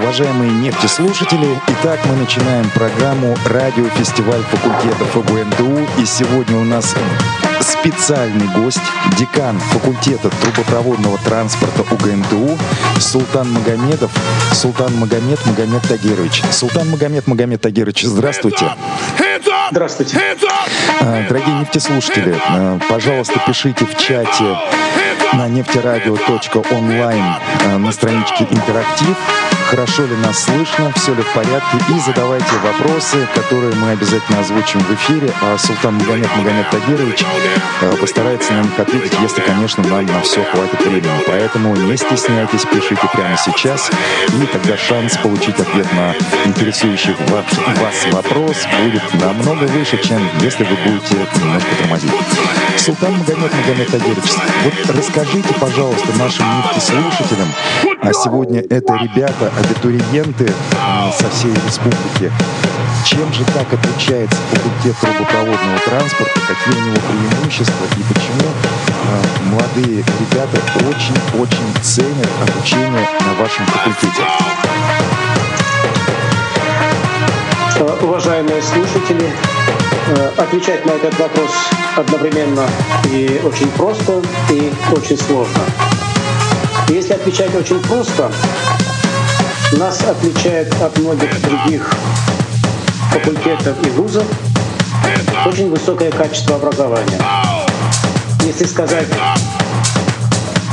уважаемые нефтеслушатели. Итак, мы начинаем программу «Радиофестиваль факультетов ОГНТУ». И сегодня у нас специальный гость, декан факультета трубопроводного транспорта УГНТУ Султан Магомедов. Султан Магомед Магомед Тагирович. Султан Магомед Магомед Тагирович, здравствуйте. Здравствуйте. А, дорогие нефтеслушатели, а, пожалуйста, пишите в чате на нефтерадио.онлайн а, на страничке «Интерактив» хорошо ли нас слышно, все ли в порядке, и задавайте вопросы, которые мы обязательно озвучим в эфире, а Султан Магомед Магомед Тагирович э, постарается на них ответить, если, конечно, нам на все хватит времени. Поэтому не стесняйтесь, пишите прямо сейчас, и тогда шанс получить ответ на интересующий вас вопрос будет намного выше, чем если вы будете немножко тормозить. Султан Магомед Магомед Тагирович, вот расскажите, пожалуйста, нашим нефтеслушателям, а сегодня это ребята, абитуриенты э, со всей республики. Чем же так отличается факультет трубопроводного транспорта, какие у него преимущества и почему э, молодые ребята очень-очень ценят обучение на вашем факультете? Э, уважаемые слушатели, отвечать на этот вопрос одновременно и очень просто, и очень сложно. Если отвечать очень просто, нас отличает от многих других факультетов и вузов очень высокое качество образования. Если сказать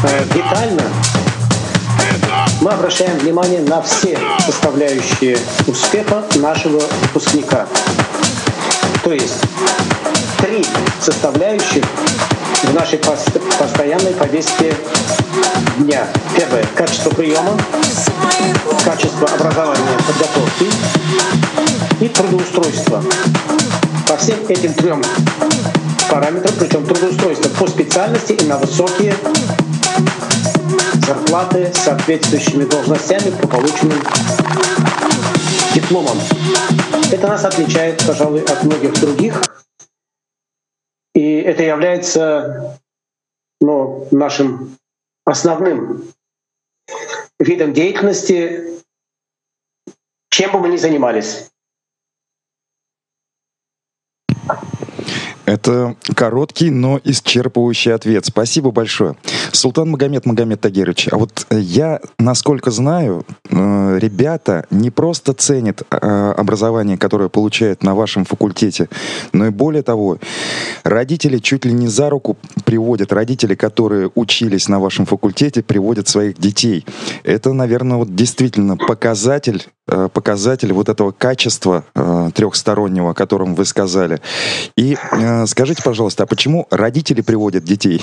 э, детально, мы обращаем внимание на все составляющие успеха нашего выпускника. То есть три составляющих в нашей постоянной повестке дня. Первое — качество приема, качество образования, подготовки и трудоустройство. По всем этим трем параметрам, причем трудоустройство по специальности и на высокие зарплаты с соответствующими должностями по полученным дипломам. Это нас отличает, пожалуй, от многих других и это является ну, нашим основным видом деятельности, чем бы мы ни занимались. Это короткий, но исчерпывающий ответ. Спасибо большое. Султан Магомед Магомед Тагирович, а вот э, я, насколько знаю, э, ребята не просто ценят э, образование, которое получают на вашем факультете, но и более того, родители чуть ли не за руку приводят, родители, которые учились на вашем факультете, приводят своих детей. Это, наверное, вот действительно показатель показатель вот этого качества э, трехстороннего, о котором вы сказали. И э, скажите, пожалуйста, а почему родители приводят детей?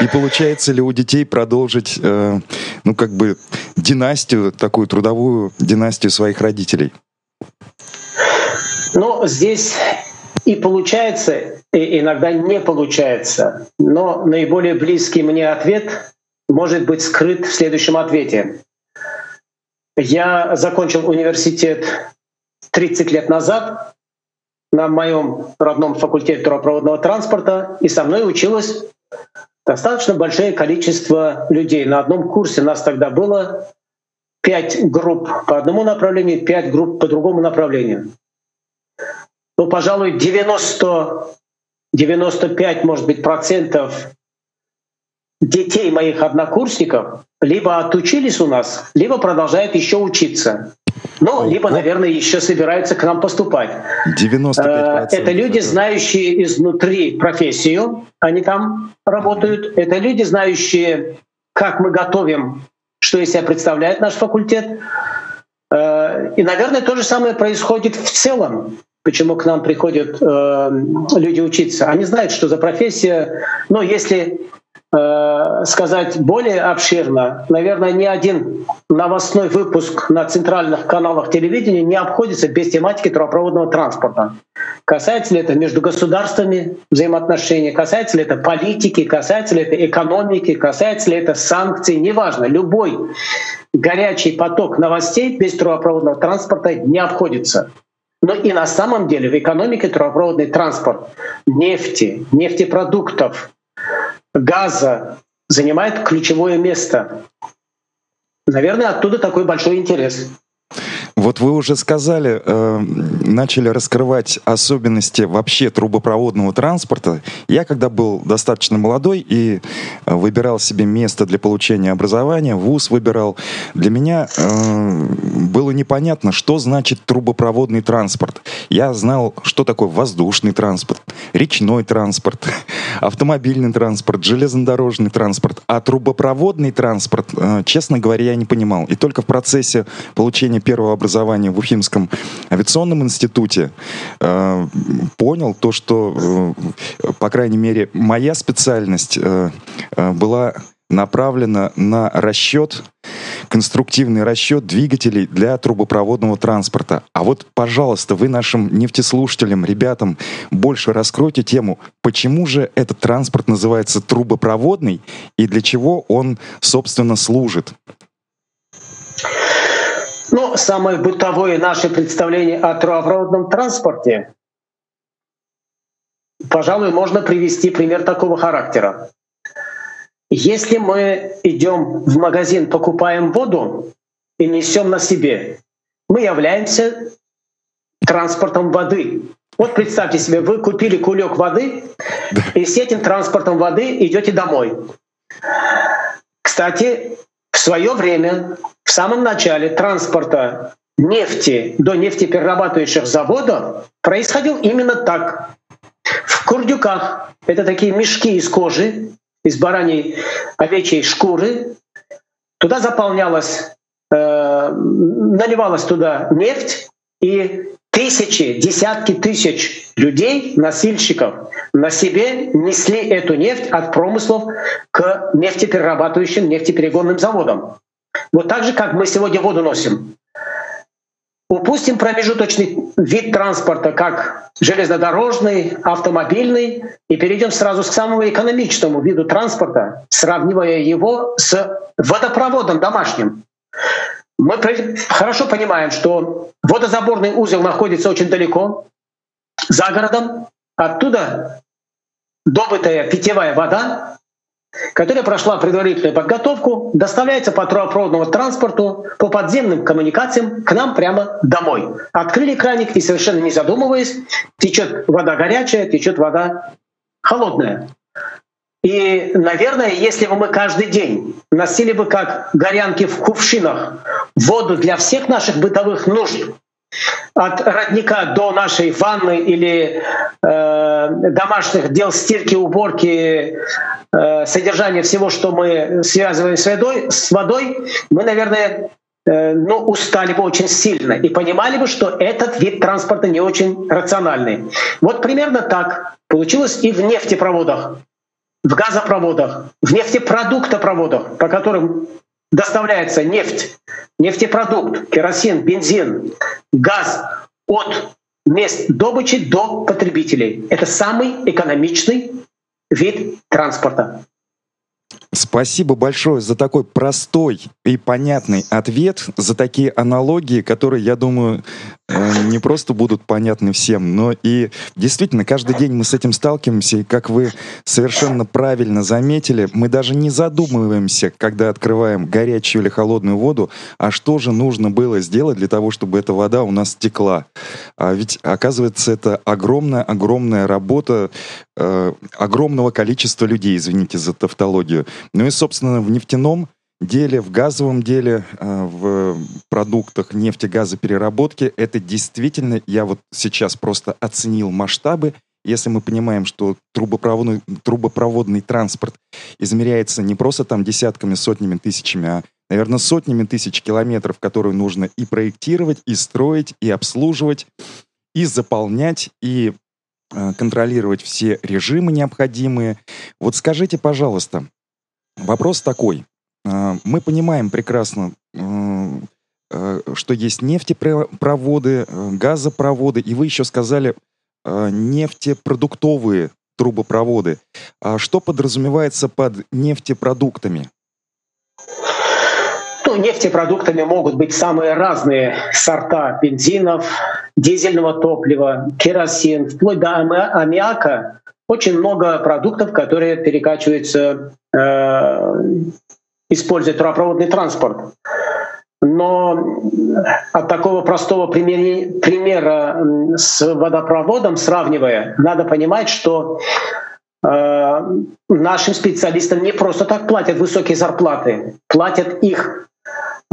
И получается ли у детей продолжить, э, ну, как бы, династию, такую трудовую династию своих родителей? Ну, здесь и получается, и иногда не получается. Но наиболее близкий мне ответ может быть скрыт в следующем ответе. Я закончил университет 30 лет назад на моем родном факультете трубопроводного транспорта, и со мной училось достаточно большое количество людей. На одном курсе нас тогда было пять групп по одному направлению, пять групп по другому направлению. Ну, пожалуй, 90, 95, может быть, процентов детей моих однокурсников либо отучились у нас, либо продолжают еще учиться. Ну, либо, наверное, еще собираются к нам поступать. 95%. Э, это люди, знающие изнутри профессию, они там работают. Это люди, знающие, как мы готовим, что из себя представляет наш факультет. Э, и, наверное, то же самое происходит в целом. Почему к нам приходят э, люди учиться? Они знают, что за профессия, ну, если Э, сказать более обширно, наверное, ни один новостной выпуск на центральных каналах телевидения не обходится без тематики трубопроводного транспорта. Касается ли это между государствами взаимоотношений, касается ли это политики, касается ли это экономики, касается ли это санкций, неважно. Любой горячий поток новостей без трубопроводного транспорта не обходится. Но и на самом деле в экономике трубопроводный транспорт нефти, нефтепродуктов, газа занимает ключевое место. наверное, оттуда такой большой интерес. Вот вы уже сказали, э, начали раскрывать особенности вообще трубопроводного транспорта. Я, когда был достаточно молодой и э, выбирал себе место для получения образования, вуз выбирал, для меня э, было непонятно, что значит трубопроводный транспорт. Я знал, что такое воздушный транспорт, речной транспорт, автомобильный транспорт, железнодорожный транспорт. А трубопроводный транспорт, э, честно говоря, я не понимал. И только в процессе получения первого образования образования в Уфимском авиационном институте, э, понял то, что, э, по крайней мере, моя специальность э, э, была направлена на расчет, конструктивный расчет двигателей для трубопроводного транспорта. А вот, пожалуйста, вы нашим нефтеслушателям, ребятам, больше раскройте тему, почему же этот транспорт называется трубопроводный и для чего он, собственно, служит. Ну, самое бытовое наше представление о трубопроводном транспорте, пожалуй, можно привести пример такого характера. Если мы идем в магазин, покупаем воду и несем на себе, мы являемся транспортом воды. Вот представьте себе, вы купили кулек воды и с этим транспортом воды идете домой. Кстати, в свое время, в самом начале транспорта нефти до нефтеперерабатывающих заводов происходил именно так. В курдюках, это такие мешки из кожи, из бараньей овечьей шкуры, туда заполнялась, э, наливалась туда нефть, и тысячи, десятки тысяч людей, носильщиков, на себе несли эту нефть от промыслов к нефтеперерабатывающим, нефтеперегонным заводам. Вот так же, как мы сегодня воду носим. Упустим промежуточный вид транспорта, как железнодорожный, автомобильный, и перейдем сразу к самому экономичному виду транспорта, сравнивая его с водопроводом домашним. Мы хорошо понимаем, что водозаборный узел находится очень далеко, за городом. Оттуда добытая питьевая вода, которая прошла предварительную подготовку, доставляется по трубопроводному транспорту, по подземным коммуникациям к нам прямо домой. Открыли краник и совершенно не задумываясь, течет вода горячая, течет вода холодная. И, наверное, если бы мы каждый день носили бы как горянки в кувшинах воду для всех наших бытовых нужд, от родника до нашей ванны или э, домашних дел стирки, уборки, э, содержания всего, что мы связываем с водой, с водой мы, наверное, э, ну, устали бы очень сильно и понимали бы, что этот вид транспорта не очень рациональный. Вот примерно так получилось и в нефтепроводах в газопроводах, в нефтепродуктопроводах, по которым доставляется нефть, нефтепродукт, керосин, бензин, газ от мест добычи до потребителей. Это самый экономичный вид транспорта. Спасибо большое за такой простой и понятный ответ, за такие аналогии, которые, я думаю, э, не просто будут понятны всем, но и действительно каждый день мы с этим сталкиваемся, и как вы совершенно правильно заметили, мы даже не задумываемся, когда открываем горячую или холодную воду, а что же нужно было сделать для того, чтобы эта вода у нас текла. А ведь, оказывается, это огромная-огромная работа э, огромного количества людей, извините за тавтологию. Ну и, собственно, в нефтяном деле, в газовом деле, э, в продуктах нефтегазопереработки, это действительно, я вот сейчас просто оценил масштабы, если мы понимаем, что трубопроводный, трубопроводный транспорт измеряется не просто там десятками, сотнями, тысячами, а, наверное, сотнями тысяч километров, которые нужно и проектировать, и строить, и обслуживать, и заполнять, и э, контролировать все режимы необходимые. Вот скажите, пожалуйста, Вопрос такой. А, мы понимаем прекрасно, э, э, что есть нефтепроводы, э, газопроводы, и вы еще сказали нефтепродуктовые трубопроводы. А что подразумевается под нефтепродуктами? Ну, нефтепродуктами могут быть самые разные сорта бензинов, дизельного топлива, керосин, вплоть до аммиака очень много продуктов, которые перекачиваются э, используя трубопроводный транспорт. Но от такого простого примера с водопроводом сравнивая, надо понимать, что э, нашим специалистам не просто так платят высокие зарплаты, платят их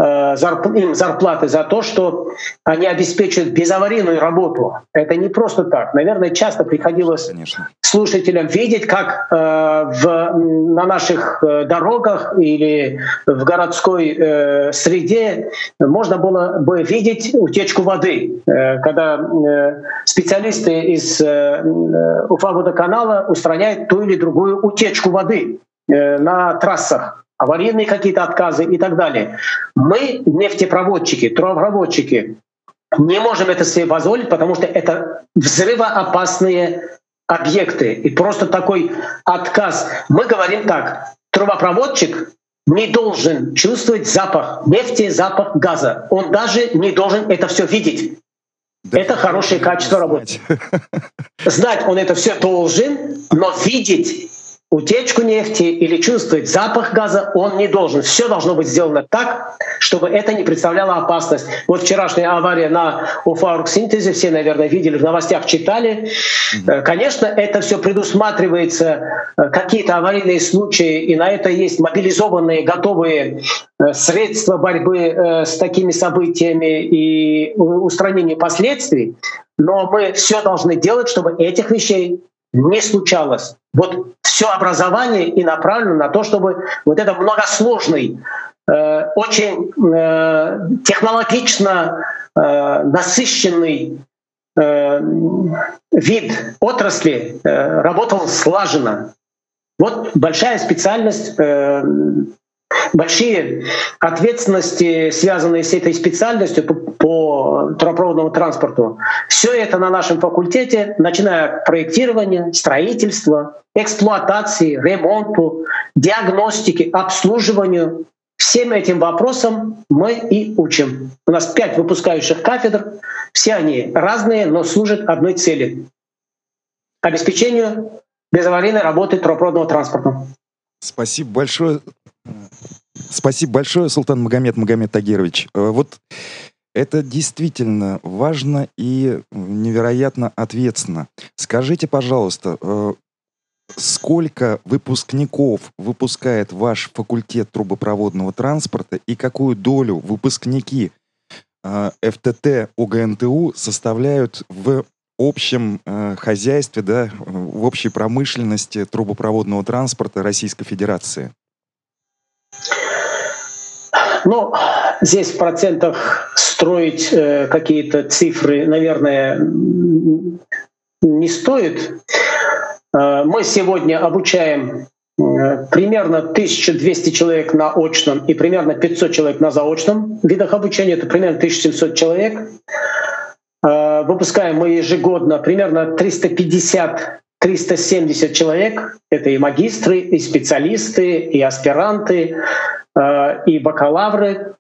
Э, им зарплаты за то, что они обеспечивают безаварийную работу. Это не просто так. Наверное, часто приходилось Конечно. слушателям видеть, как э, в, на наших э, дорогах или в городской среде можно было бы видеть утечку воды, когда специалисты из э, Уфа-водоканала устраняют ту или другую утечку воды на трассах аварийные какие-то отказы и так далее. Мы, нефтепроводчики, трубопроводчики, не можем это себе позволить, потому что это взрывоопасные объекты. И просто такой отказ. Мы говорим так, трубопроводчик не должен чувствовать запах нефти, запах газа. Он даже не должен это все видеть. Да это хорошее качество работы. Знать он это все должен, но видеть утечку нефти или чувствовать запах газа он не должен. Все должно быть сделано так, чтобы это не представляло опасность. Вот вчерашняя авария на Уфаург-синтезе, все, наверное, видели, в новостях читали. Mm-hmm. Конечно, это все предусматривается, э, какие-то аварийные случаи, и на это есть мобилизованные, готовые э, средства борьбы с такими событиями и устранения последствий. Но мы все должны делать, чтобы этих вещей не случалось. Вот все образование и направлено на то, чтобы вот это многосложный, э, очень э, технологично э, насыщенный э, вид отрасли э, работал слаженно. Вот большая специальность э, большие ответственности, связанные с этой специальностью по, по трубопроводному транспорту. Все это на нашем факультете, начиная от проектирования, строительства, эксплуатации, ремонту, диагностики, обслуживанию. Всем этим вопросам мы и учим. У нас пять выпускающих кафедр, все они разные, но служат одной цели — обеспечению безаварийной работы трубопроводного транспорта. Спасибо большое. Спасибо большое, Султан Магомед Магомед Тагирович. Э, вот это действительно важно и невероятно ответственно. Скажите, пожалуйста, э, сколько выпускников выпускает ваш факультет трубопроводного транспорта и какую долю выпускники э, ФТТ УГНТУ составляют в общем хозяйстве, да, в общей промышленности трубопроводного транспорта Российской Федерации? Ну, здесь в процентах строить э, какие-то цифры, наверное, не стоит. Э, мы сегодня обучаем э, примерно 1200 человек на очном и примерно 500 человек на заочном видах обучения. Это примерно 1700 человек. Э, выпускаем мы ежегодно примерно 350 370 человек. Это и магистры, и специалисты, и аспиранты, Э, и бакалавры.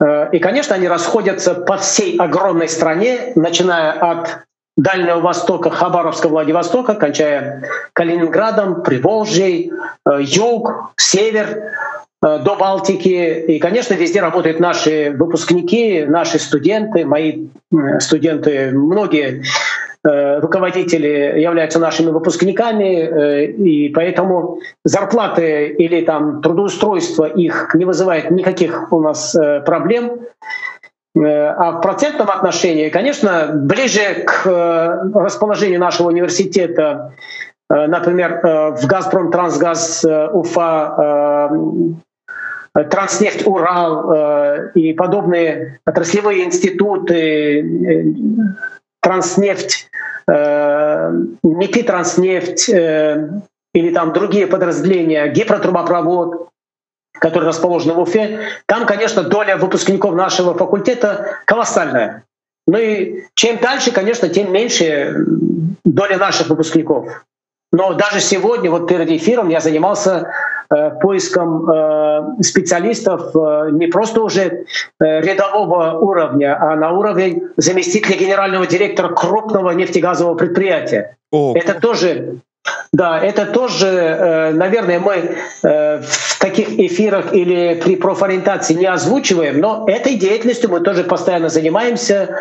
Э, и, конечно, они расходятся по всей огромной стране, начиная от Дальнего Востока, Хабаровска, Владивостока, кончая Калининградом, Приволжьей, э, юг, север, до Балтики. И, конечно, везде работают наши выпускники, наши студенты, мои студенты, многие руководители являются нашими выпускниками, э, и поэтому зарплаты или там трудоустройство их не вызывает никаких у нас э, проблем. А в процентном отношении, конечно, ближе к расположению нашего университета, например, в «Газпром Трансгаз Уфа», Транснефть Урал и подобные отраслевые институты, Транснефть, э, МИПИ Транснефть э, или там другие подразделения, гипротрубопровод, который расположен в Уфе, там, конечно, доля выпускников нашего факультета колоссальная. Ну и чем дальше, конечно, тем меньше доля наших выпускников. Но даже сегодня, вот перед эфиром, я занимался Э, поиском э, специалистов э, не просто уже рядового уровня, а на уровень заместителя генерального директора крупного нефтегазового предприятия. О, Это тоже Да, это тоже, э, наверное, мы э, в таких эфирах или при профориентации не озвучиваем, но этой деятельностью мы тоже постоянно занимаемся.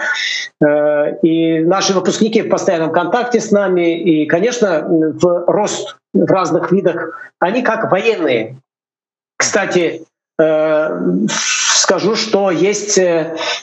Э, и наши выпускники в постоянном контакте с нами. И, конечно, в рост в разных видах, они как военные. Кстати, скажу, что есть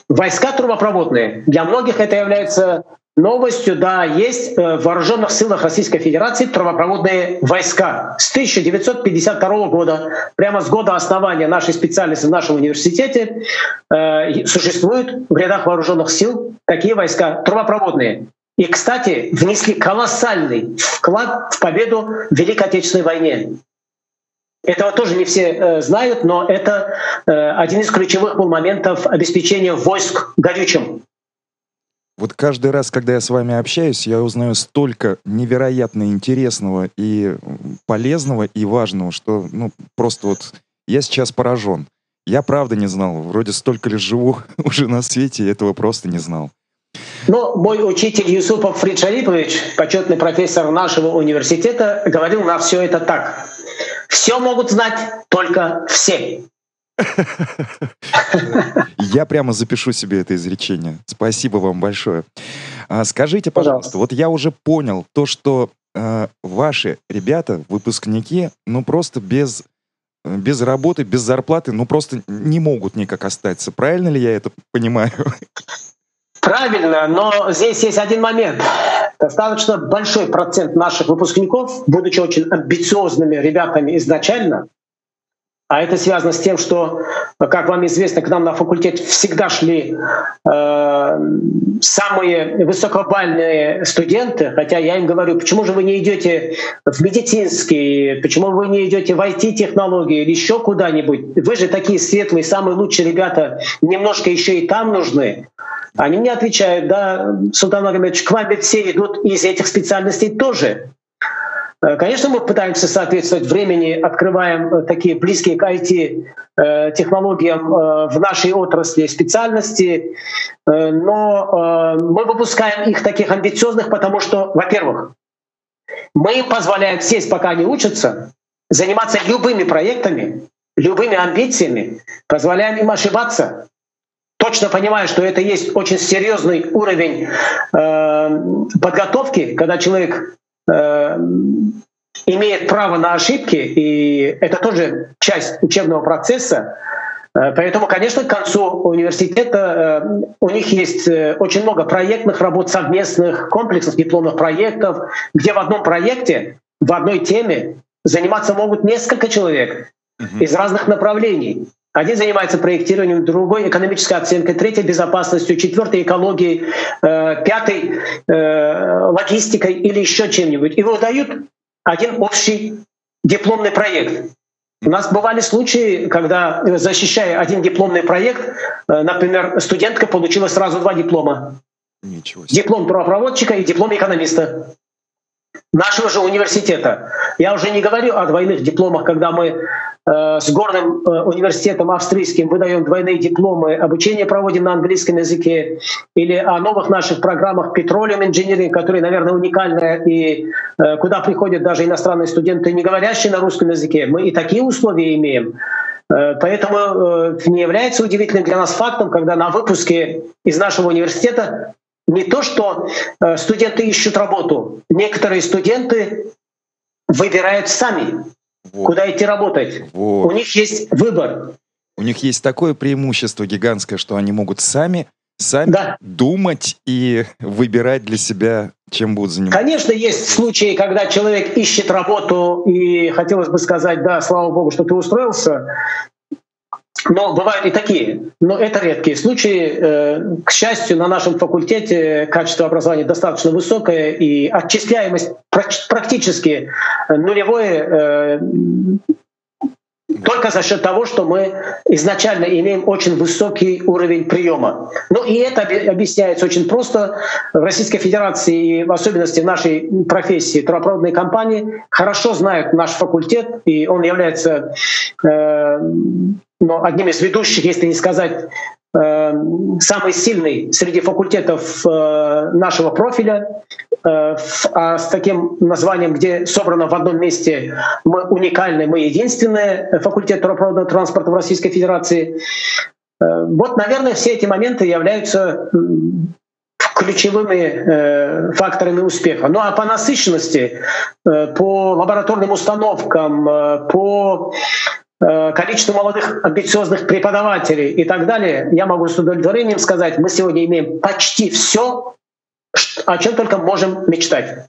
войска трубопроводные. Для многих это является Новостью, да, есть э, в вооруженных силах Российской Федерации трубопроводные войска. С 1952 года, прямо с года основания нашей специальности в нашем университете, э, существуют в рядах вооруженных сил такие войска трубопроводные. И, кстати, внесли колоссальный вклад в победу в Великой Отечественной войне. Этого тоже не все э, знают, но это э, один из ключевых был моментов обеспечения войск горючим. Вот каждый раз, когда я с вами общаюсь, я узнаю столько невероятно интересного и полезного и важного, что ну просто вот я сейчас поражен. Я правда не знал. Вроде столько лет живу уже на свете, этого просто не знал. Но мой учитель Юсупов Фридшарипович, почетный профессор нашего университета, говорил на все это так. Все могут знать только все. Я прямо запишу себе это изречение. Спасибо вам большое. А, скажите, пожалуйста, вот я уже понял то, что э, ваши ребята, выпускники, ну просто без без работы, без зарплаты, ну просто не могут никак остаться. Правильно ли я это понимаю? Правильно, но здесь есть один момент. Достаточно большой процент наших выпускников, будучи очень амбициозными ребятами изначально, а это связано с тем, что, как вам известно, к нам на факультет всегда шли э, самые высокобальные студенты, хотя я им говорю, почему же вы не идете в медицинский, почему вы не идете в IT-технологии или еще куда-нибудь? Вы же такие светлые, самые лучшие ребята, немножко еще и там нужны. Они мне отвечают, да, Султан Магомедович, к вам ведь все идут из этих специальностей тоже. Э, конечно, мы пытаемся соответствовать времени, открываем э, такие близкие к IT-технологиям э, в нашей отрасли специальности, но мы выпускаем их таких амбициозных, потому что, во-первых, мы им позволяем сесть, пока они учатся, заниматься любыми проектами, любыми амбициями, позволяем им ошибаться, точно понимая, что это есть очень серьезный уровень подготовки, когда человек Э, имеет право на ошибки, и это тоже часть учебного процесса. Э, поэтому, конечно, к концу университета э, у них есть очень много проектных работ, совместных, комплексных дипломных проектов, где в одном проекте, в одной теме заниматься могут несколько человек из разных направлений. Один занимается проектированием, другой экономической оценкой, третий безопасностью, четвертый экологией, э, пятый э, логистикой или еще чем-нибудь. И выдают один общий дипломный проект. У нас бывали случаи, когда, защищая один дипломный проект, э, например, студентка получила сразу два диплома. Ничего себе. Диплом правопроводчика и диплом экономиста нашего же университета. Я уже не говорю о двойных дипломах, когда мы э, с горным э, университетом австрийским выдаем двойные дипломы, обучение проводим на английском языке, или о новых наших программах Petroleum Engineering, которые, наверное, уникальные, и э, куда приходят даже иностранные студенты, не говорящие на русском языке. Мы и такие условия имеем. Э, поэтому э, не является удивительным для нас фактом, когда на выпуске из нашего университета не то, что э, студенты ищут работу. Некоторые студенты выбирают сами, вот. куда идти работать. Вот. У них есть выбор. У них есть такое преимущество гигантское, что они могут сами сами да. думать и выбирать для себя, чем будут заниматься. Конечно, есть случаи, когда человек ищет работу, и хотелось бы сказать, да, слава богу, что ты устроился, но бывают и такие, но это редкие случаи. Э, к счастью, на нашем факультете качество образования достаточно высокое, и отчисляемость практически нулевое э, только за счет того, что мы изначально имеем очень высокий уровень приема. Ну и это объясняется очень просто. В Российской Федерации, и в особенности в нашей профессии, трубопроводные компании хорошо знают наш факультет, и он является э, но одним из ведущих, если не сказать э, самый сильный среди факультетов э, нашего профиля, э, а с таким названием, где собрано в одном месте мы уникальный, мы единственный факультет трубопроводного транспорта в Российской Федерации. Вот, наверное, все эти моменты являются ключевыми факторами успеха. Ну а по насыщенности, по лабораторным установкам, по э, количеству молодых амбициозных преподавателей и так далее, я могу с удовлетворением сказать, мы сегодня имеем почти все, о чем только можем мечтать.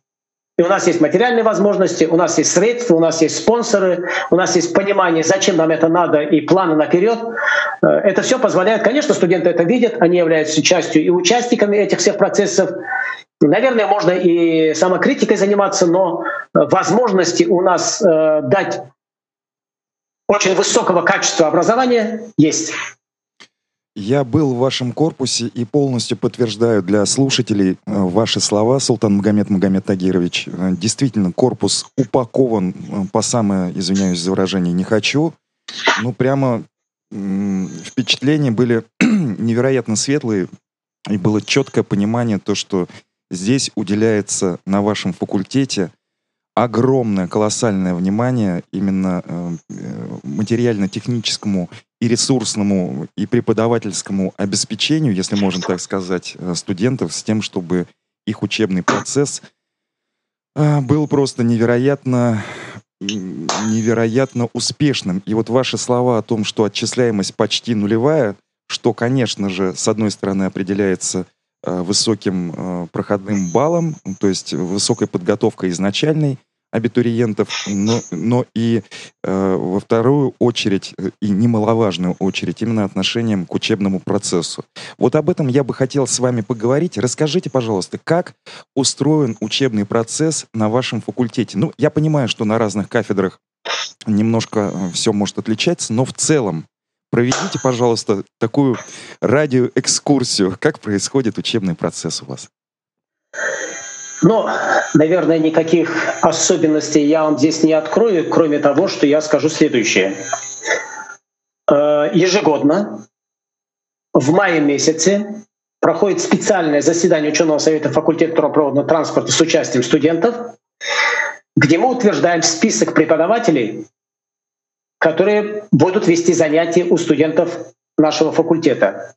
И у нас есть материальные возможности, у нас есть средства, у нас есть спонсоры, у нас есть понимание, зачем нам это надо, и планы наперед. Э, это все позволяет, конечно, студенты это видят, они являются частью и участниками этих всех процессов. Наверное, можно и самокритикой заниматься, но возможности у нас э, дать очень высокого качества образования есть. Я был в вашем корпусе и полностью подтверждаю для слушателей э, ваши слова, Султан Магомед Магомед Тагирович. Э, действительно, корпус упакован э, по самое, извиняюсь за выражение, не хочу. Ну, прямо впечатления были невероятно светлые, и было четкое понимание то, что здесь уделяется на вашем факультете огромное, колоссальное внимание именно материально-техническому и ресурсному, и преподавательскому обеспечению, если можно так сказать, э, студентов с тем, чтобы их учебный процесс э, был просто невероятно невероятно успешным. И вот ваши слова о том, что отчисляемость почти нулевая, что, конечно же, с одной стороны определяется э, высоким проходным баллом, то есть высокой подготовкой изначальной, абитуриентов, но, но и э, во вторую очередь, э, и немаловажную очередь, именно отношением к учебному процессу. Вот об этом я бы хотел с вами поговорить. Расскажите, пожалуйста, как устроен учебный процесс на вашем факультете? Ну, я понимаю, что на разных кафедрах немножко э, все может отличаться, но в целом проведите, пожалуйста, такую радиоэкскурсию. Как происходит учебный процесс у вас? Но, наверное, никаких особенностей я вам здесь не открою, кроме того, что я скажу следующее. Э, ежегодно в мае месяце проходит специальное заседание ученого совета факультета трубопроводного транспорта с участием студентов, где мы утверждаем список преподавателей, которые будут вести занятия у студентов нашего факультета.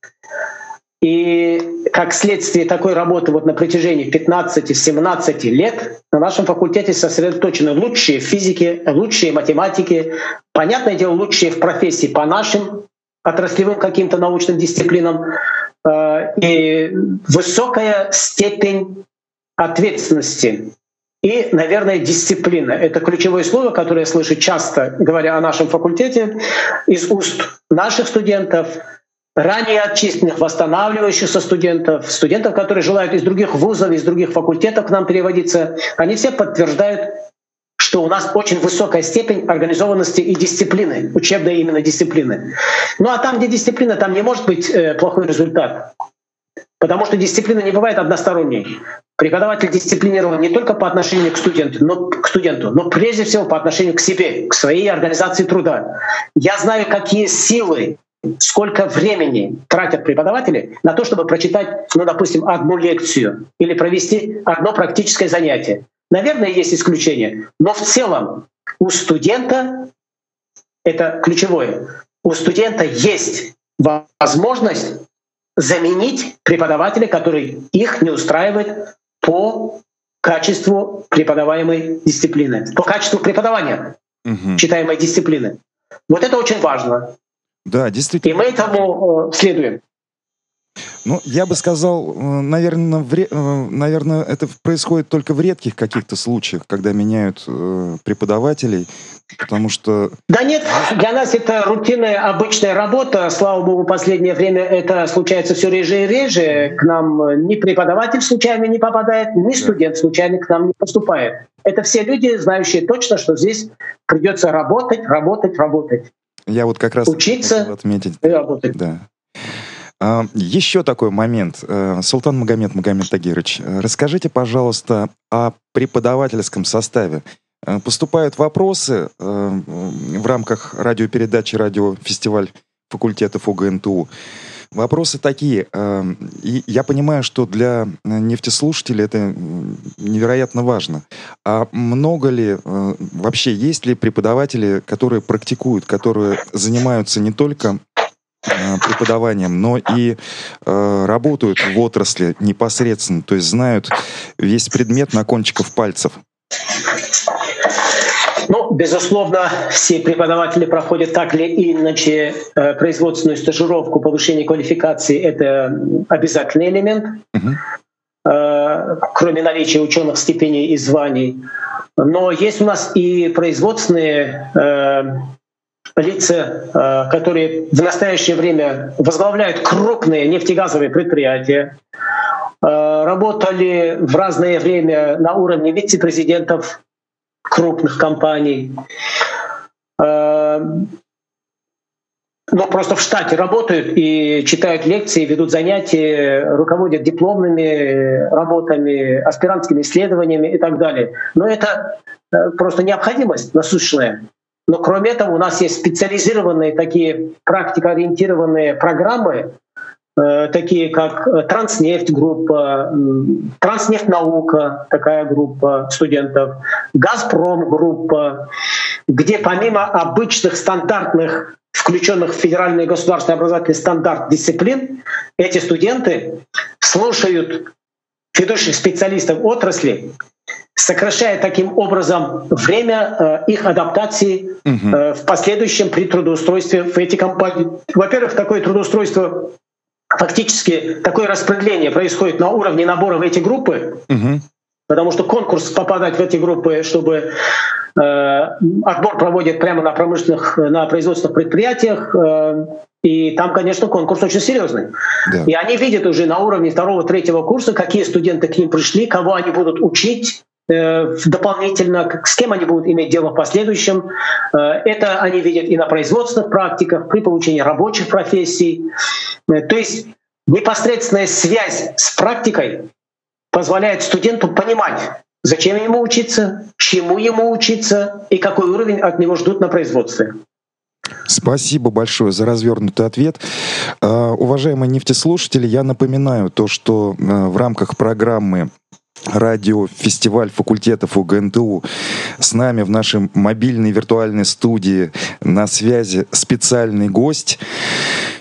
И как следствие такой работы вот на протяжении 15-17 лет на нашем факультете сосредоточены лучшие физики, лучшие математики, понятное дело, лучшие в профессии по нашим отраслевым каким-то научным дисциплинам э, и высокая степень ответственности и, наверное, дисциплина. Это ключевое слово, которое я слышу часто, говоря о нашем факультете, из уст наших студентов — ранее отчисленных, восстанавливающихся студентов, студентов, которые желают из других вузов, из других факультетов к нам переводиться, они все подтверждают, что у нас очень высокая степень организованности и дисциплины, учебной именно дисциплины. Ну а там, где дисциплина, там не может быть э, плохой результат. Потому что дисциплина не бывает односторонней. Преподаватель дисциплинирован не только по отношению к студенту, но, к студенту, но прежде всего по отношению к себе, к своей организации труда. Я знаю, какие силы сколько времени тратят преподаватели на то, чтобы прочитать, ну, допустим, одну лекцию или провести одно практическое занятие. Наверное, есть исключения, но в целом у студента, это ключевое, у студента есть возможность заменить преподавателя, который их не устраивает по качеству преподаваемой дисциплины, по качеству преподавания угу. читаемой дисциплины. Вот это очень важно. Да, действительно. И мы этому э, следуем. Ну, я бы сказал, э, наверное, в, э, наверное, это происходит только в редких каких-то случаях, когда меняют э, преподавателей, потому что... Да нет, для нас это рутинная, обычная работа. Слава богу, в последнее время это случается все реже и реже. К нам ни преподаватель случайно не попадает, ни студент случайно к нам не поступает. Это все люди, знающие точно, что здесь придется работать, работать, работать. Я вот как раз учиться отметить. и работать. Да. А, еще такой момент. Э, Султан Магомед Магомед Тагирович, э, расскажите, пожалуйста, о преподавательском составе. Э, поступают вопросы в рамках радиопередачи «Радиофестиваль факультетов УГНТУ». Вопросы такие. Эм, и я понимаю, что для нефтеслушателей это невероятно важно. А много ли, э, вообще есть ли преподаватели, которые практикуют, которые занимаются не только э, преподаванием, но и э, работают в отрасли непосредственно, то есть знают весь предмет на кончиках пальцев? Ну, безусловно, все преподаватели проходят так или иначе э, производственную стажировку, повышение квалификации — это обязательный элемент, uh-huh. кроме наличия ученых степеней и званий. Но есть у нас и производственные э, лица, которые в настоящее время возглавляют крупные нефтегазовые предприятия, работали в разное время на уровне вице-президентов крупных компаний. Э, но просто в штате работают и читают лекции, ведут занятия, руководят дипломными работами, аспирантскими исследованиями и так далее. Но это э, просто необходимость насущная. Но кроме этого у нас есть специализированные такие практикоориентированные программы, такие как э, Транснефть группа, Транснефть наука, такая группа студентов, Газпром группа, где помимо обычных стандартных включенных в федеральный государственный образовательный стандарт дисциплин, эти студенты слушают ведущих специалистов отрасли, сокращая таким образом время э, их адаптации угу. э, в последующем при трудоустройстве в эти компании. Во-первых, такое трудоустройство фактически такое распределение происходит на уровне набора в эти группы, угу. потому что конкурс попадать в эти группы, чтобы э, отбор проводят прямо на промышленных, на производственных предприятиях, э, и там, конечно, конкурс очень серьезный. Да. И они видят уже на уровне второго, третьего курса, какие студенты к ним пришли, кого они будут учить, дополнительно, с кем они будут иметь дело в последующем. Э, это они видят и на производственных практиках, при получении рабочих профессий. Э, то есть непосредственная связь с практикой позволяет студенту понимать, зачем ему учиться, чему ему учиться и какой уровень от него ждут на производстве. Спасибо большое за развернутый ответ. Уважаемые нефтеслушатели, я напоминаю то, что в рамках программы радиофестиваль факультетов УГНТУ. С нами в нашей мобильной виртуальной студии на связи специальный гость,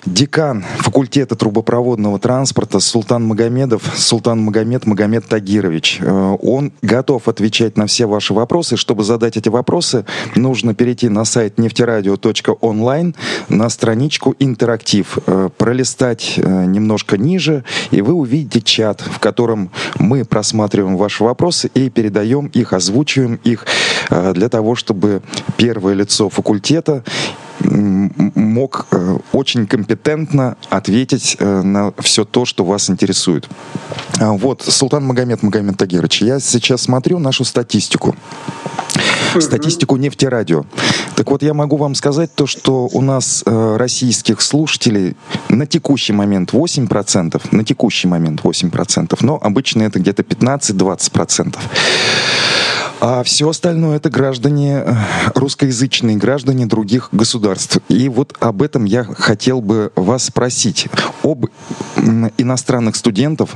декан факультета трубопроводного транспорта Султан Магомедов, Султан Магомед Магомед Тагирович. Э, он готов отвечать на все ваши вопросы. Чтобы задать эти вопросы, нужно перейти на сайт нефтерадио.онлайн на страничку «Интерактив», э, пролистать э, немножко ниже, и вы увидите чат, в котором мы просматриваем рассматриваем ваши вопросы и передаем их, озвучиваем их э, для того, чтобы первое лицо факультета мог э, очень компетентно ответить э, на все то, что вас интересует. А вот, Султан Магомед Магомед Тагирович, я сейчас смотрю нашу статистику статистику нефтерадио. Так вот, я могу вам сказать то, что у нас э, российских слушателей на текущий момент 8%, на текущий момент 8%, но обычно это где-то 15-20%. А все остальное это граждане, э, русскоязычные граждане других государств. И вот об этом я хотел бы вас спросить. Об иностранных студентов,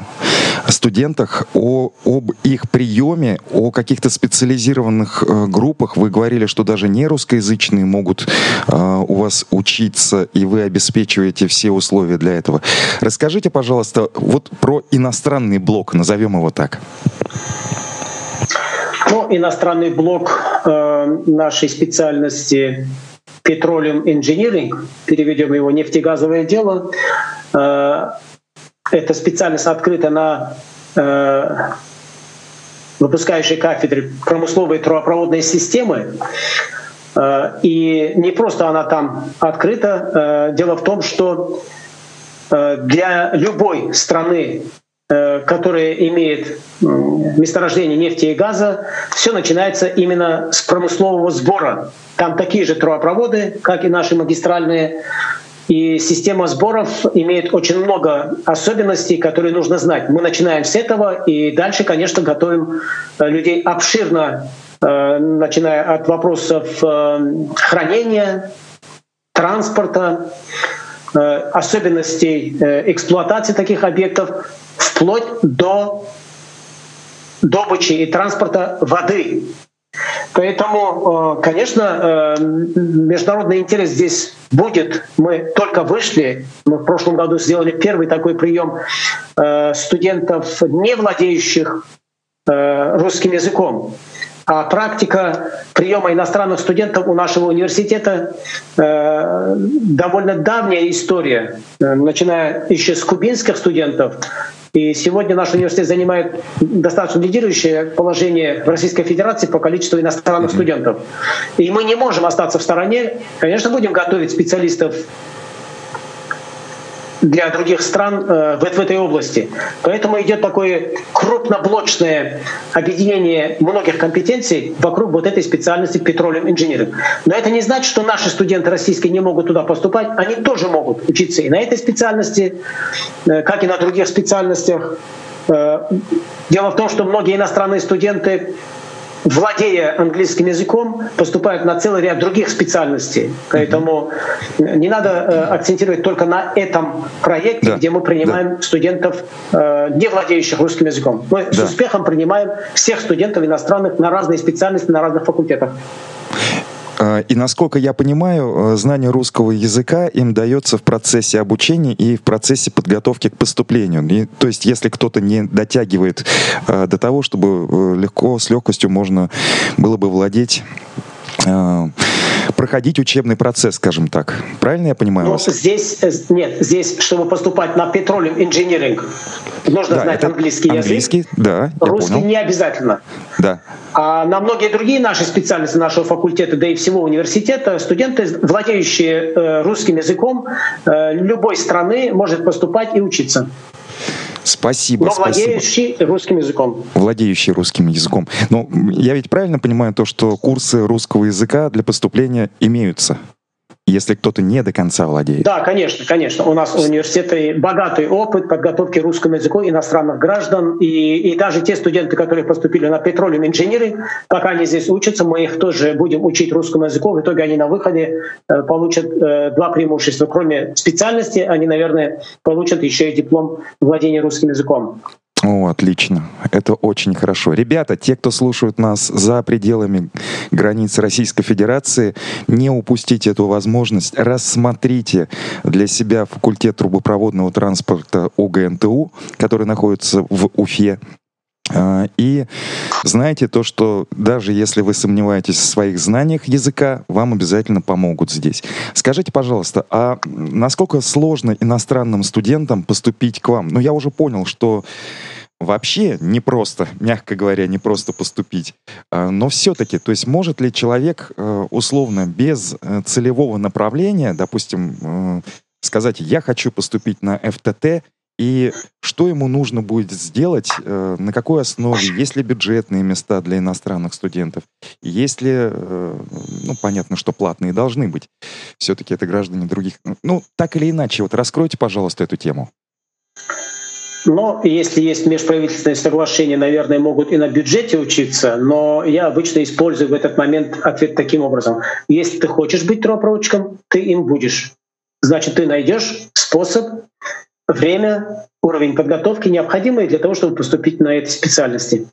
студентах, о, об их приеме, о каких-то специализированных э, группах. Вы говорили, что даже не русскоязычные могут э, у вас учиться, и вы обеспечиваете все условия для этого. Расскажите, пожалуйста, вот про иностранный блок, назовем его так. Ну, иностранный блок э, нашей специальности Petroleum Engineering, переведем его нефтегазовое дело. Э, эта специальность открыта на э, выпускающей кафедре промысловые трубопроводные системы. Э, и не просто она там открыта. Э, дело в том, что э, для любой страны которая имеет месторождение нефти и газа, все начинается именно с промыслового сбора. Там такие же трубопроводы, как и наши магистральные. И система сборов имеет очень много особенностей, которые нужно знать. Мы начинаем с этого и дальше, конечно, готовим э, людей обширно, э, начиная от вопросов хранения, транспорта, особенностей эксплуатации таких объектов вплоть до добычи и транспорта воды. Поэтому, э, конечно, э, международный интерес здесь будет. Мы только вышли, мы в прошлом году сделали первый такой прием э, студентов, не владеющих русским языком. А практика приема иностранных студентов у нашего университета довольно давняя история, начиная еще с кубинских студентов и сегодня наш университет занимает достаточно лидирующее положение в Российской Федерации по количеству иностранных студентов. И мы не можем остаться в стороне. Конечно, будем готовить специалистов для других стран э, в, в этой области. Поэтому идет такое крупноблочное объединение многих компетенций вокруг вот этой специальности petroleum engineering. Но это не значит, что наши студенты российские не могут туда поступать. Они тоже могут учиться и на этой специальности, э, как и на других специальностях. Э, дело в том, что многие иностранные студенты владея английским языком, поступают на целый ряд других специальностей. Поэтому не надо э, акцентировать только на этом проекте, да. где мы принимаем да. студентов, э, не владеющих русским языком. Мы да. с успехом принимаем всех студентов иностранных на разные специальности, на разных факультетах. А, и насколько я понимаю, э, знание русского языка им дается в процессе обучения и в процессе подготовки к поступлению. И, то есть, если кто-то не дотягивает э, до того, чтобы э, легко, с легкостью можно было бы владеть проходить учебный процесс, скажем так. Правильно я понимаю? Ну, здесь нет, здесь, чтобы поступать на petroleum engineering, нужно да, знать английский, английский язык. Да, Русский не обязательно. Да. А на многие другие наши специальности нашего факультета, да и всего университета, студенты, владеющие э, русским языком э, любой страны, может поступать и учиться. Спасибо. Но владеющий спасибо. русским языком. Владеющий русским языком. Но я ведь правильно понимаю то, что курсы русского языка для поступления имеются? Если кто-то не до конца владеет. Да, конечно, конечно. У нас у университета богатый опыт подготовки русскому языку иностранных граждан. И, и даже те студенты, которые поступили на Petroleum Engineering, пока они здесь учатся, мы их тоже будем учить русскому языку. В итоге они на выходе э, получат э, два преимущества. Кроме специальности, они, наверное, получат еще и диплом владения русским языком. О, отлично. Это очень хорошо. Ребята, те, кто слушают нас за пределами границ Российской Федерации, не упустите эту возможность. Рассмотрите для себя факультет трубопроводного транспорта УГНТУ, который находится в Уфе. А, и знаете то, что даже если вы сомневаетесь в своих знаниях языка, вам обязательно помогут здесь. Скажите, пожалуйста, а насколько сложно иностранным студентам поступить к вам? Ну, я уже понял, что вообще не просто, мягко говоря, не просто поступить. А, но все-таки, то есть может ли человек э, условно без э, целевого направления, допустим, э, сказать, я хочу поступить на ФТТ, и что ему нужно будет сделать, на какой основе, есть ли бюджетные места для иностранных студентов, есть ли, ну, понятно, что платные должны быть, все-таки это граждане других, ну, так или иначе, вот раскройте, пожалуйста, эту тему. Но если есть межправительственные соглашения, наверное, могут и на бюджете учиться, но я обычно использую в этот момент ответ таким образом. Если ты хочешь быть трубопроводчиком, ты им будешь. Значит, ты найдешь способ, время, уровень подготовки, необходимый для того, чтобы поступить на этой специальности.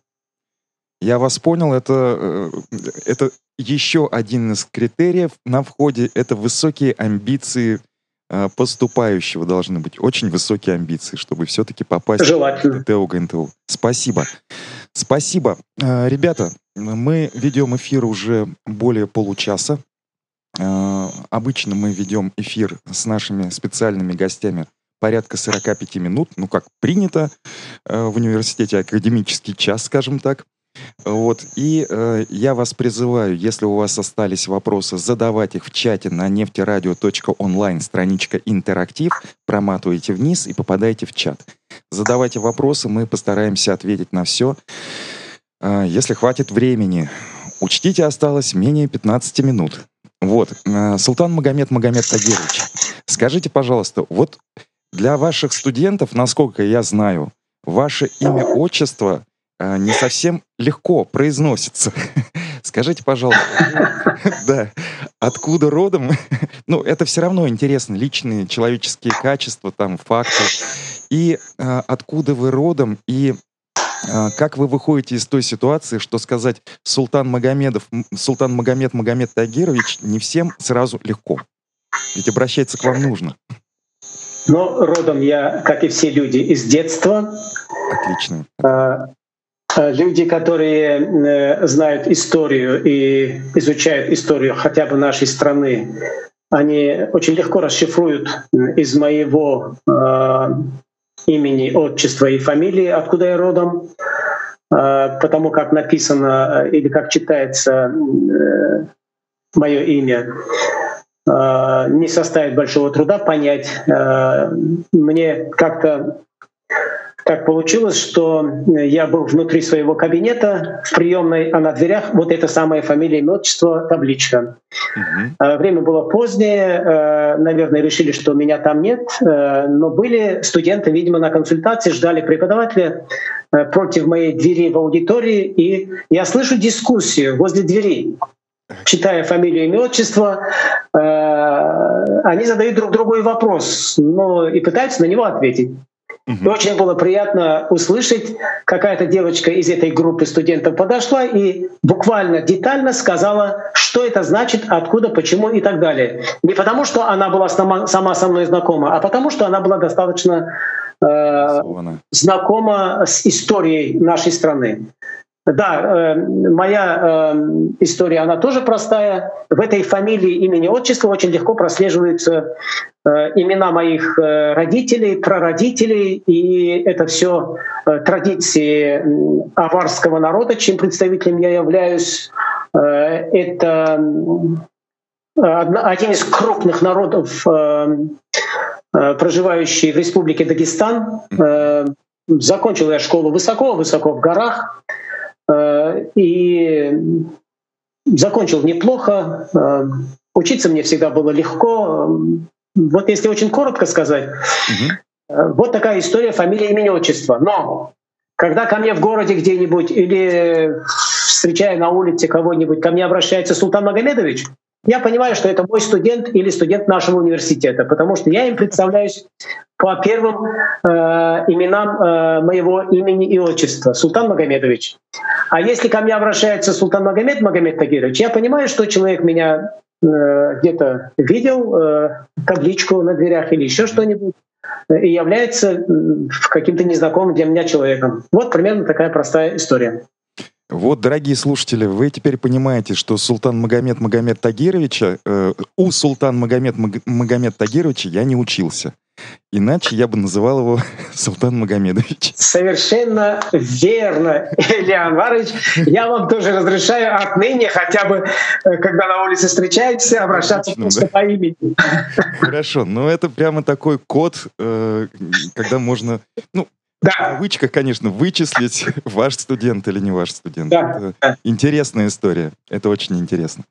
Я вас понял, это, э, это еще один из критериев на входе, это высокие амбиции а, поступающего должны быть очень высокие амбиции, чтобы все-таки попасть Желательно. в ТТУ ГНТУ. Спасибо. Спасибо. А, ребята, мы ведем эфир уже более получаса. Обычно мы ведем эфир с нашими специальными гостями порядка 45 минут, ну как принято в университете, академический час, скажем так. Вот. И э, я вас призываю, если у вас остались вопросы, задавать их в чате на нефтерадио.онлайн, страничка «Интерактив», проматывайте вниз и попадайте в чат. Задавайте вопросы, мы постараемся ответить на все. Э, если хватит времени, учтите, осталось менее 15 минут. Вот. Э, Султан Магомед Магомед Тагирович, скажите, пожалуйста, вот для ваших студентов, насколько я знаю, ваше имя, отчество а, не совсем легко произносится. Скажите, пожалуйста, да, откуда родом? ну, это все равно интересно, личные человеческие качества, там, факты. И э, откуда вы родом, и э, как вы выходите из той ситуации, что сказать Султан Магомедов, Султан Магомед Магомед Тагирович не всем сразу легко. Ведь обращаться к вам нужно. Но родом я, как и все люди, из детства. Отлично. А, а, люди, которые э, знают историю и изучают историю хотя бы нашей страны, они очень легко расшифруют из моего э, имени, отчества и фамилии, откуда я родом, э, потому как написано или как читается э, мое имя. Э, не составит большого труда понять. Э, мне как-то так получилось, что я был внутри своего кабинета в приемной, а на дверях вот эта самая фамилия, имя, отчество, табличка. Uh-huh. Время было позднее, наверное, решили, что меня там нет, но были студенты, видимо, на консультации, ждали преподавателя против моей двери в аудитории, и я слышу дискуссию возле двери читая фамилию, имя, отчество, э, они задают друг другу вопрос, но и пытаются на него ответить. И очень было приятно услышать, какая-то девочка из этой группы студентов подошла и буквально детально сказала, что это значит, откуда, почему и так далее. Не потому, что она была сама, сама со мной знакома, а потому, что она была достаточно э, знакома с историей нашей страны. Да, э, моя э, история, она тоже простая. В этой фамилии, имени, отчества очень легко прослеживаются э, имена моих э, родителей, прародителей, и это все э, традиции аварского народа, чем представителем я являюсь. Э, это один из крупных народов, э, э, проживающий в республике Дагестан. Э, закончил я школу высоко-высоко в горах. Э, и закончил неплохо. Э, учиться мне всегда было легко. Вот если очень коротко сказать, угу. вот такая история фамилия, имени, отчество. Но когда ко мне в городе где-нибудь или встречая на улице кого-нибудь, ко мне обращается Султан Магомедович, я понимаю, что это мой студент или студент нашего университета, потому что я им представляюсь по первым э, именам э, моего имени и отчества Султан Магомедович. А если ко мне обращается Султан Магомед Магомед Тагирович, я понимаю, что человек меня э, где-то видел, э, табличку на дверях или еще что-нибудь, э, и является э, каким-то незнакомым для меня человеком. Вот примерно такая простая история. Вот, дорогие слушатели, вы теперь понимаете, что Султан Магомед Магомед Тагировича, э, у Султан Магомед Магомед Тагировича я не учился. Иначе я бы называл его Султан Магомедович. Совершенно верно, Илья Анварович. Я вам тоже разрешаю отныне хотя бы, э, когда на улице встречаетесь, обращаться Отлично, просто да. по имени. Хорошо, но это прямо такой код, э, когда можно, ну, да. В кавычках, конечно, вычислить, ваш студент или не ваш студент. Да. Это интересная история. Это очень интересно.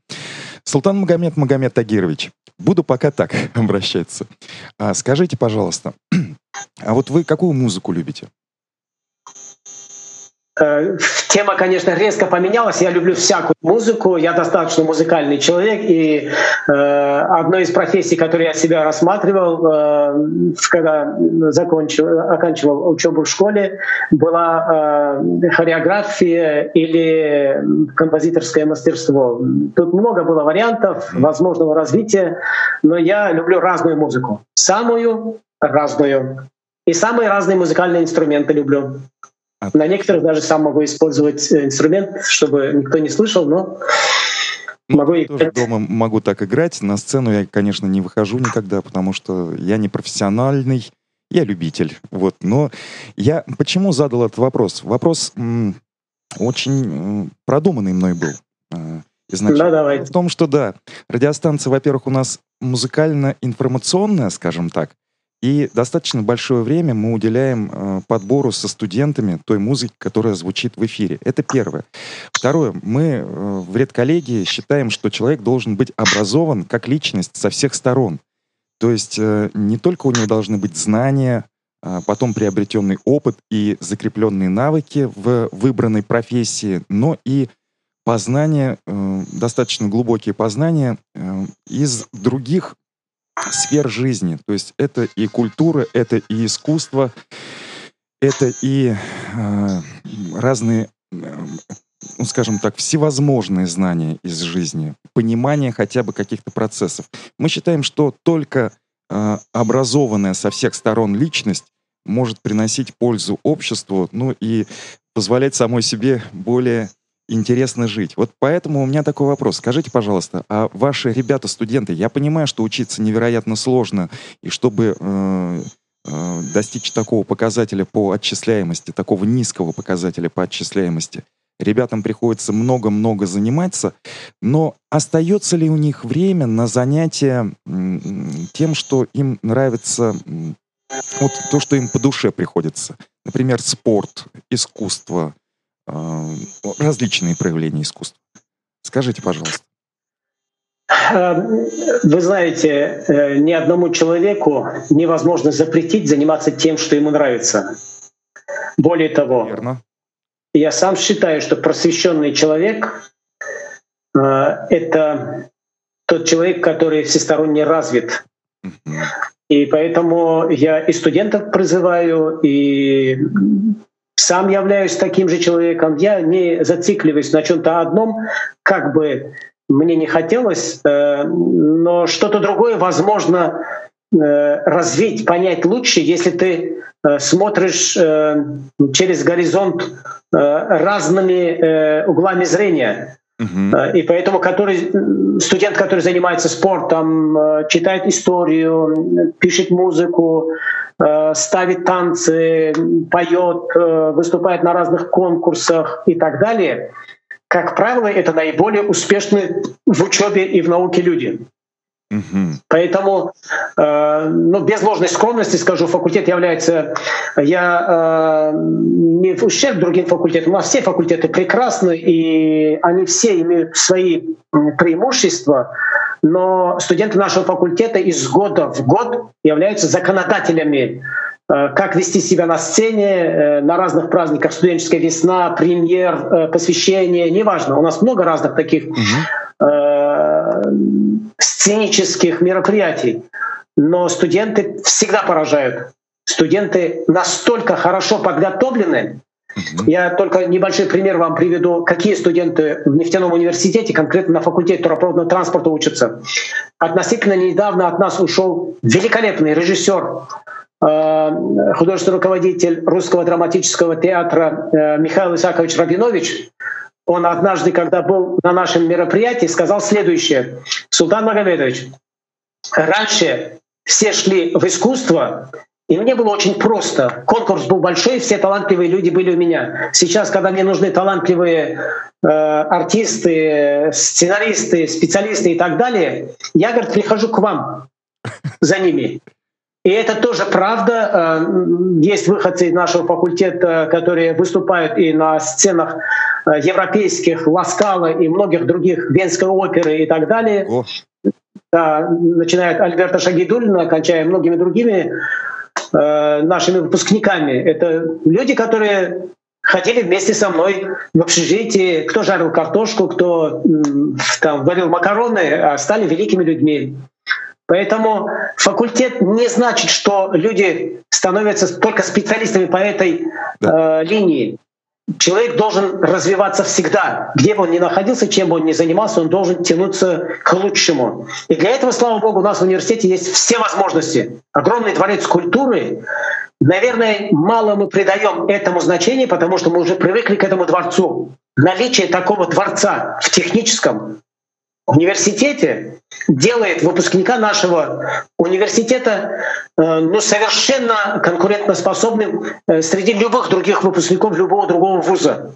Султан Магомед Магомед Тагирович, буду пока так обращаться. А, скажите, пожалуйста, а вот вы какую музыку любите? Э, тема, конечно, резко поменялась. Я люблю всякую музыку. Я достаточно музыкальный человек. И э, одной из профессий, которые я себя рассматривал, э, когда закончил, оканчивал учебу в школе, была э, хореография или композиторское мастерство. Тут много было вариантов возможного развития, но я люблю разную музыку. Самую разную. И самые разные музыкальные инструменты люблю. На некоторых даже сам могу использовать э, инструмент, чтобы никто не слышал, но ну, могу я тоже дома могу так играть. На сцену я, конечно, не выхожу никогда, потому что я не профессиональный, я любитель. Вот. Но я почему задал этот вопрос? Вопрос м- очень м- продуманный мной был. Э, изначально. Да, давайте. В том, что да, радиостанция, во-первых, у нас музыкально-информационная, скажем так, и достаточно большое время мы уделяем э, подбору со студентами той музыки, которая звучит в эфире. Это первое. Второе. Мы э, в редколлегии считаем, что человек должен быть образован как личность со всех сторон. То есть э, не только у него должны быть знания, э, потом приобретенный опыт и закрепленные навыки в выбранной профессии, но и познания, достаточно глубокие познания из других сфер жизни. То есть это и культура, это и искусство, это и разные ну, скажем так, всевозможные знания из жизни, понимание хотя бы каких-то процессов. Мы считаем, что только э, образованная со всех сторон личность может приносить пользу обществу, ну и позволять самой себе более интересно жить. Вот поэтому у меня такой вопрос. Скажите, пожалуйста, а ваши ребята-студенты, я понимаю, что учиться невероятно сложно, и чтобы э, э, достичь такого показателя по отчисляемости, такого низкого показателя по отчисляемости, ребятам приходится много-много заниматься, но остается ли у них время на занятия тем, что им нравится, вот то, что им по душе приходится? Например, спорт, искусство, различные проявления искусства. Скажите, пожалуйста. Вы знаете, э, ни одному человеку невозможно запретить заниматься тем, что ему нравится. Более того, Верно. Я сам считаю, что просвещенный человек э, — это тот человек, который всесторонне развит. И поэтому я и студентов призываю, и сам являюсь таким же человеком. Я не зацикливаюсь на чем-то одном, как бы мне не хотелось, э, но что-то другое возможно Э, развить, понять лучше, если ты э, смотришь через горизонт разными углами зрения. Uh-huh. И поэтому который, студент, который занимается спортом, читает историю, пишет музыку, ставит танцы, поет, выступает на разных конкурсах и так далее, как правило, это наиболее успешные в учебе и в науке люди. Угу. Поэтому, э, ну, без ложной скромности скажу, факультет является, я э, не в ущерб другим факультетам, у нас все факультеты прекрасны, и они все имеют свои преимущества, но студенты нашего факультета из года в год являются законодателями э, как вести себя на сцене, э, на разных праздниках, студенческая весна, премьер, э, посвящение, неважно. У нас много разных таких угу сценических мероприятий. Но студенты всегда поражают. Студенты настолько хорошо подготовлены. Я только небольшой пример вам приведу, какие студенты в нефтяном университете, конкретно на факультете туропроводного транспорта учатся. Относительно недавно от нас ушел великолепный режиссер, э, художественный руководитель русского драматического театра э, Михаил Исакович Рабинович, он однажды, когда был на нашем мероприятии, сказал следующее. Султан Магомедович, раньше все шли в искусство, и мне было очень просто. Конкурс был большой, все талантливые люди были у меня. Сейчас, когда мне нужны талантливые э, артисты, сценаристы, специалисты и так далее, я, говорит, прихожу к вам за ними. И это тоже правда. Э, есть выходцы из нашего факультета, которые выступают и на сценах э, европейских, Ласкала и многих других, Венской оперы и так далее. О. Да, начиная от Альберта Шагидулина, кончая многими другими э, нашими выпускниками. Это люди, которые ходили вместе со мной в общежитии, кто жарил картошку, кто там варил макароны, а стали великими людьми. Поэтому факультет не значит, что люди становятся только специалистами по этой да. э, линии. Человек должен развиваться всегда. Где бы он ни находился, чем бы он ни занимался, он должен тянуться к лучшему. И для этого, слава богу, у нас в университете есть все возможности. Огромный дворец культуры. Наверное, мало мы придаем этому значения, потому что мы уже привыкли к этому дворцу. Наличие такого дворца в техническом, университете делает выпускника нашего университета э, ну, совершенно конкурентоспособным э, среди любых других выпускников любого другого вуза.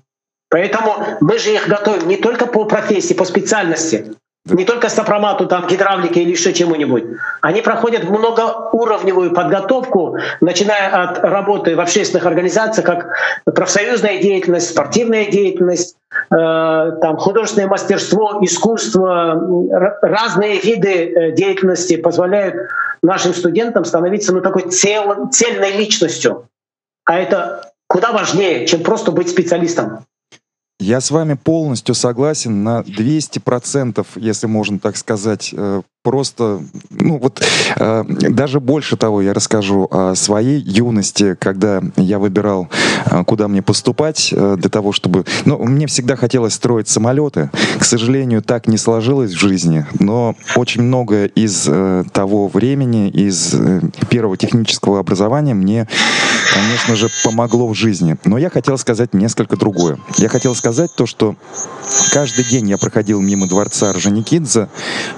Поэтому мы же их готовим не только по профессии, по специальности, не только сопромату, там, гидравлики или еще чему-нибудь. Они проходят многоуровневую подготовку, начиная от работы в общественных организациях, как профсоюзная деятельность, спортивная деятельность, э, там, художественное мастерство, искусство, разные виды э, деятельности позволяют нашим студентам становиться ну, такой цел, цельной личностью. А это куда важнее, чем просто быть специалистом. Я с вами полностью согласен на 200%, если можно так сказать. Просто, ну вот, э, даже больше того я расскажу о своей юности, когда я выбирал, э, куда мне поступать э, для того, чтобы... Ну, мне всегда хотелось строить самолеты. К сожалению, так не сложилось в жизни, но очень многое из э, того времени, из э, первого технического образования мне, конечно же, помогло в жизни. Но я хотел сказать несколько другое. Я хотел сказать то, что каждый день я проходил мимо дворца Орджоникидзе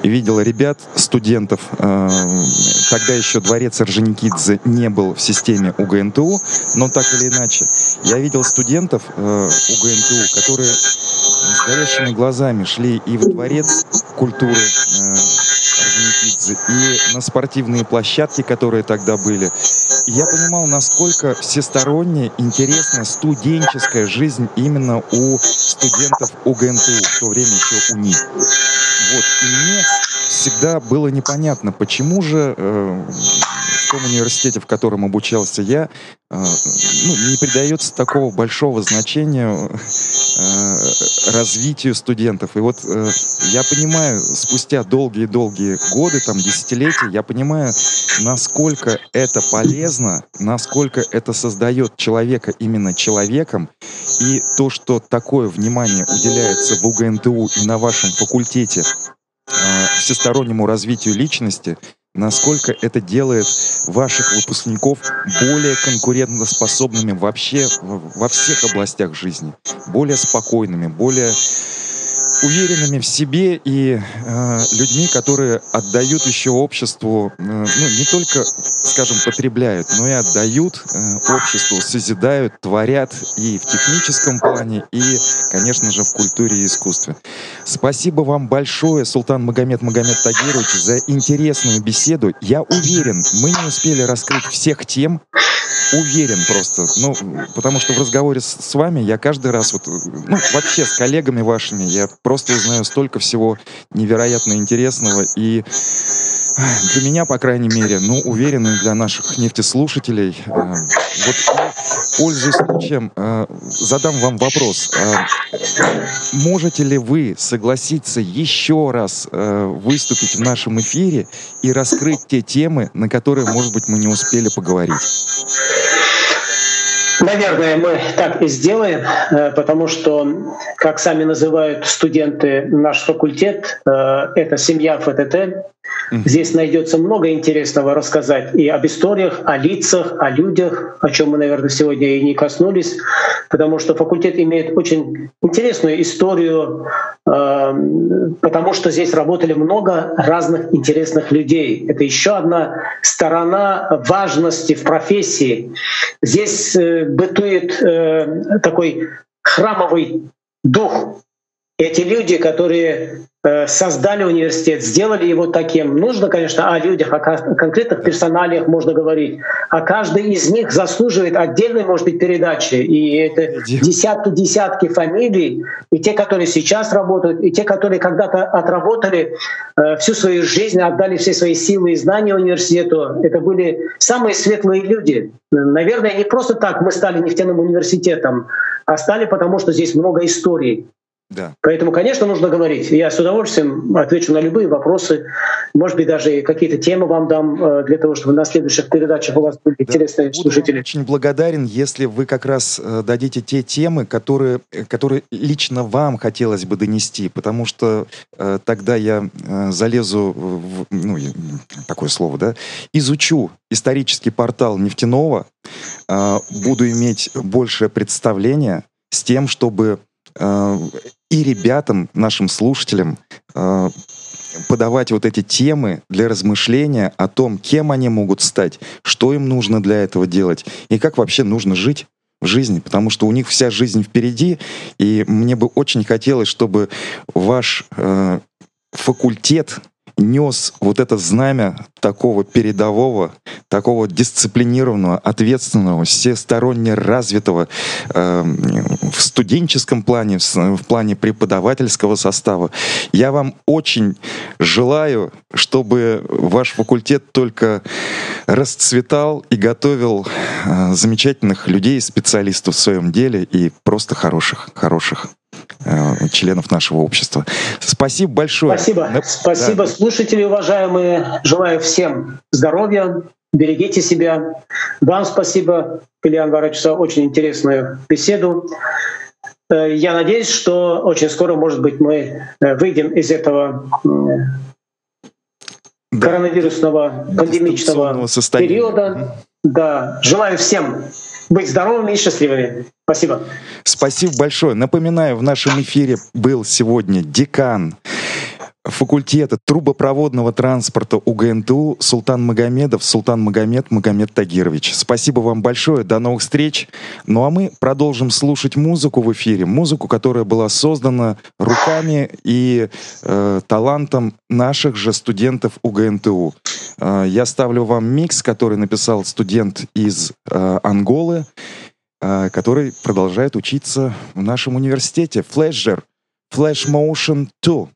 и видел ребят, студентов. Э, тогда еще дворец Орджоникидзе не был в системе УГНТУ, но так или иначе. Я видел студентов э, УГНТУ, которые с горящими глазами шли и в дворец культуры э, Орджоникидзе, и на спортивные площадки, которые тогда были. И я понимал, насколько всесторонняя, интересная студенческая жизнь именно у студентов УГНТУ, в то время еще у них. Вот. И мне всегда было непонятно, почему же э, в том университете, в котором обучался я, э, ну, не придается такого большого значения э, развитию студентов. И вот э, я понимаю, спустя долгие-долгие годы, там, десятилетия, я понимаю, насколько это полезно, насколько это создает человека именно человеком, и то, что такое внимание уделяется в УГНТУ и на вашем факультете всестороннему развитию личности, насколько это делает ваших выпускников более конкурентоспособными вообще во всех областях жизни, более спокойными, более уверенными в себе и э, людьми, которые отдают еще обществу, э, ну, не только, скажем, потребляют, но и отдают э, обществу, созидают, творят и в техническом плане, и, конечно же, в культуре и искусстве. Спасибо вам большое, Султан Магомед Магомед Тагирович, за интересную беседу. Я уверен, мы не успели раскрыть всех тем, уверен просто. Ну, потому что в разговоре с, с вами я каждый раз, вот, ну, вообще с коллегами вашими, я просто узнаю столько всего невероятно интересного. И для меня, по крайней мере, ну, уверен, для наших нефтеслушателей. Э, вот пользуясь случаем, э, задам вам вопрос. Э, можете ли вы согласиться еще раз э, выступить в нашем эфире и раскрыть те темы, на которые, может быть, мы не успели поговорить? Наверное, мы так и сделаем, э, потому что, как сами называют студенты наш факультет, э, это семья ФТТ. Здесь найдется много интересного рассказать и об историях, о лицах, о людях, о чем мы, наверное, сегодня и не коснулись, потому что факультет имеет очень интересную историю, э, потому что здесь работали много разных интересных людей. Это еще одна сторона важности в профессии. Здесь бытует э, такой храмовый дух. Эти люди, которые Э, создали университет, сделали его таким. Нужно, конечно, о людях, о конкретных персоналиях можно говорить. А каждый из них заслуживает отдельной, может быть, передачи. И это десятки-десятки фамилий. И те, которые сейчас работают, и те, которые когда-то отработали э, всю свою жизнь, отдали все свои силы и знания университету. Это были самые светлые люди. Наверное, не просто так мы стали нефтяным университетом, а стали потому, что здесь много историй. Да. Поэтому, конечно, нужно говорить. Я с удовольствием отвечу на любые вопросы. Может быть, даже какие-то темы вам дам э, для того, чтобы на следующих передачах у вас были да. интересные Буду слушатели. очень благодарен, если вы как раз э, дадите те темы, которые, э, которые лично вам хотелось бы донести, потому что э, тогда я э, залезу в, ну, такое слово, да, изучу исторический портал нефтяного, э, буду иметь большее представление с тем, чтобы и ребятам, нашим слушателям, э, подавать вот эти темы для размышления о том, кем они могут стать, что им нужно для этого делать и как вообще нужно жить в жизни, потому что у них вся жизнь впереди, и мне бы очень хотелось, чтобы ваш э, факультет нес вот это знамя такого передового, такого дисциплинированного, ответственного, всесторонне развитого э, в студенческом плане, в, в плане преподавательского состава. Я вам очень желаю, чтобы ваш факультет только расцветал и готовил э, замечательных людей, специалистов в своем деле и просто хороших, хороших. Э, членов нашего общества. Спасибо большое. Спасибо. На... Спасибо, да. слушатели уважаемые. Желаю всем здоровья, берегите себя. Вам спасибо, Илья Анварович, за очень интересную беседу. Э, я надеюсь, что очень скоро, может быть, мы э, выйдем из этого да. коронавирусного пандемичного периода. Да, желаю всем быть здоровыми и счастливыми. Спасибо. Спасибо большое. Напоминаю, в нашем эфире был сегодня декан факультета трубопроводного транспорта УГНТУ Султан Магомедов, Султан Магомед, Магомед Тагирович. Спасибо вам большое, до новых встреч. Ну а мы продолжим слушать музыку в эфире, музыку, которая была создана руками и э, талантом наших же студентов УГНТУ. Э, я ставлю вам микс, который написал студент из э, Анголы, э, который продолжает учиться в нашем университете. Flasher, Flash Motion 2.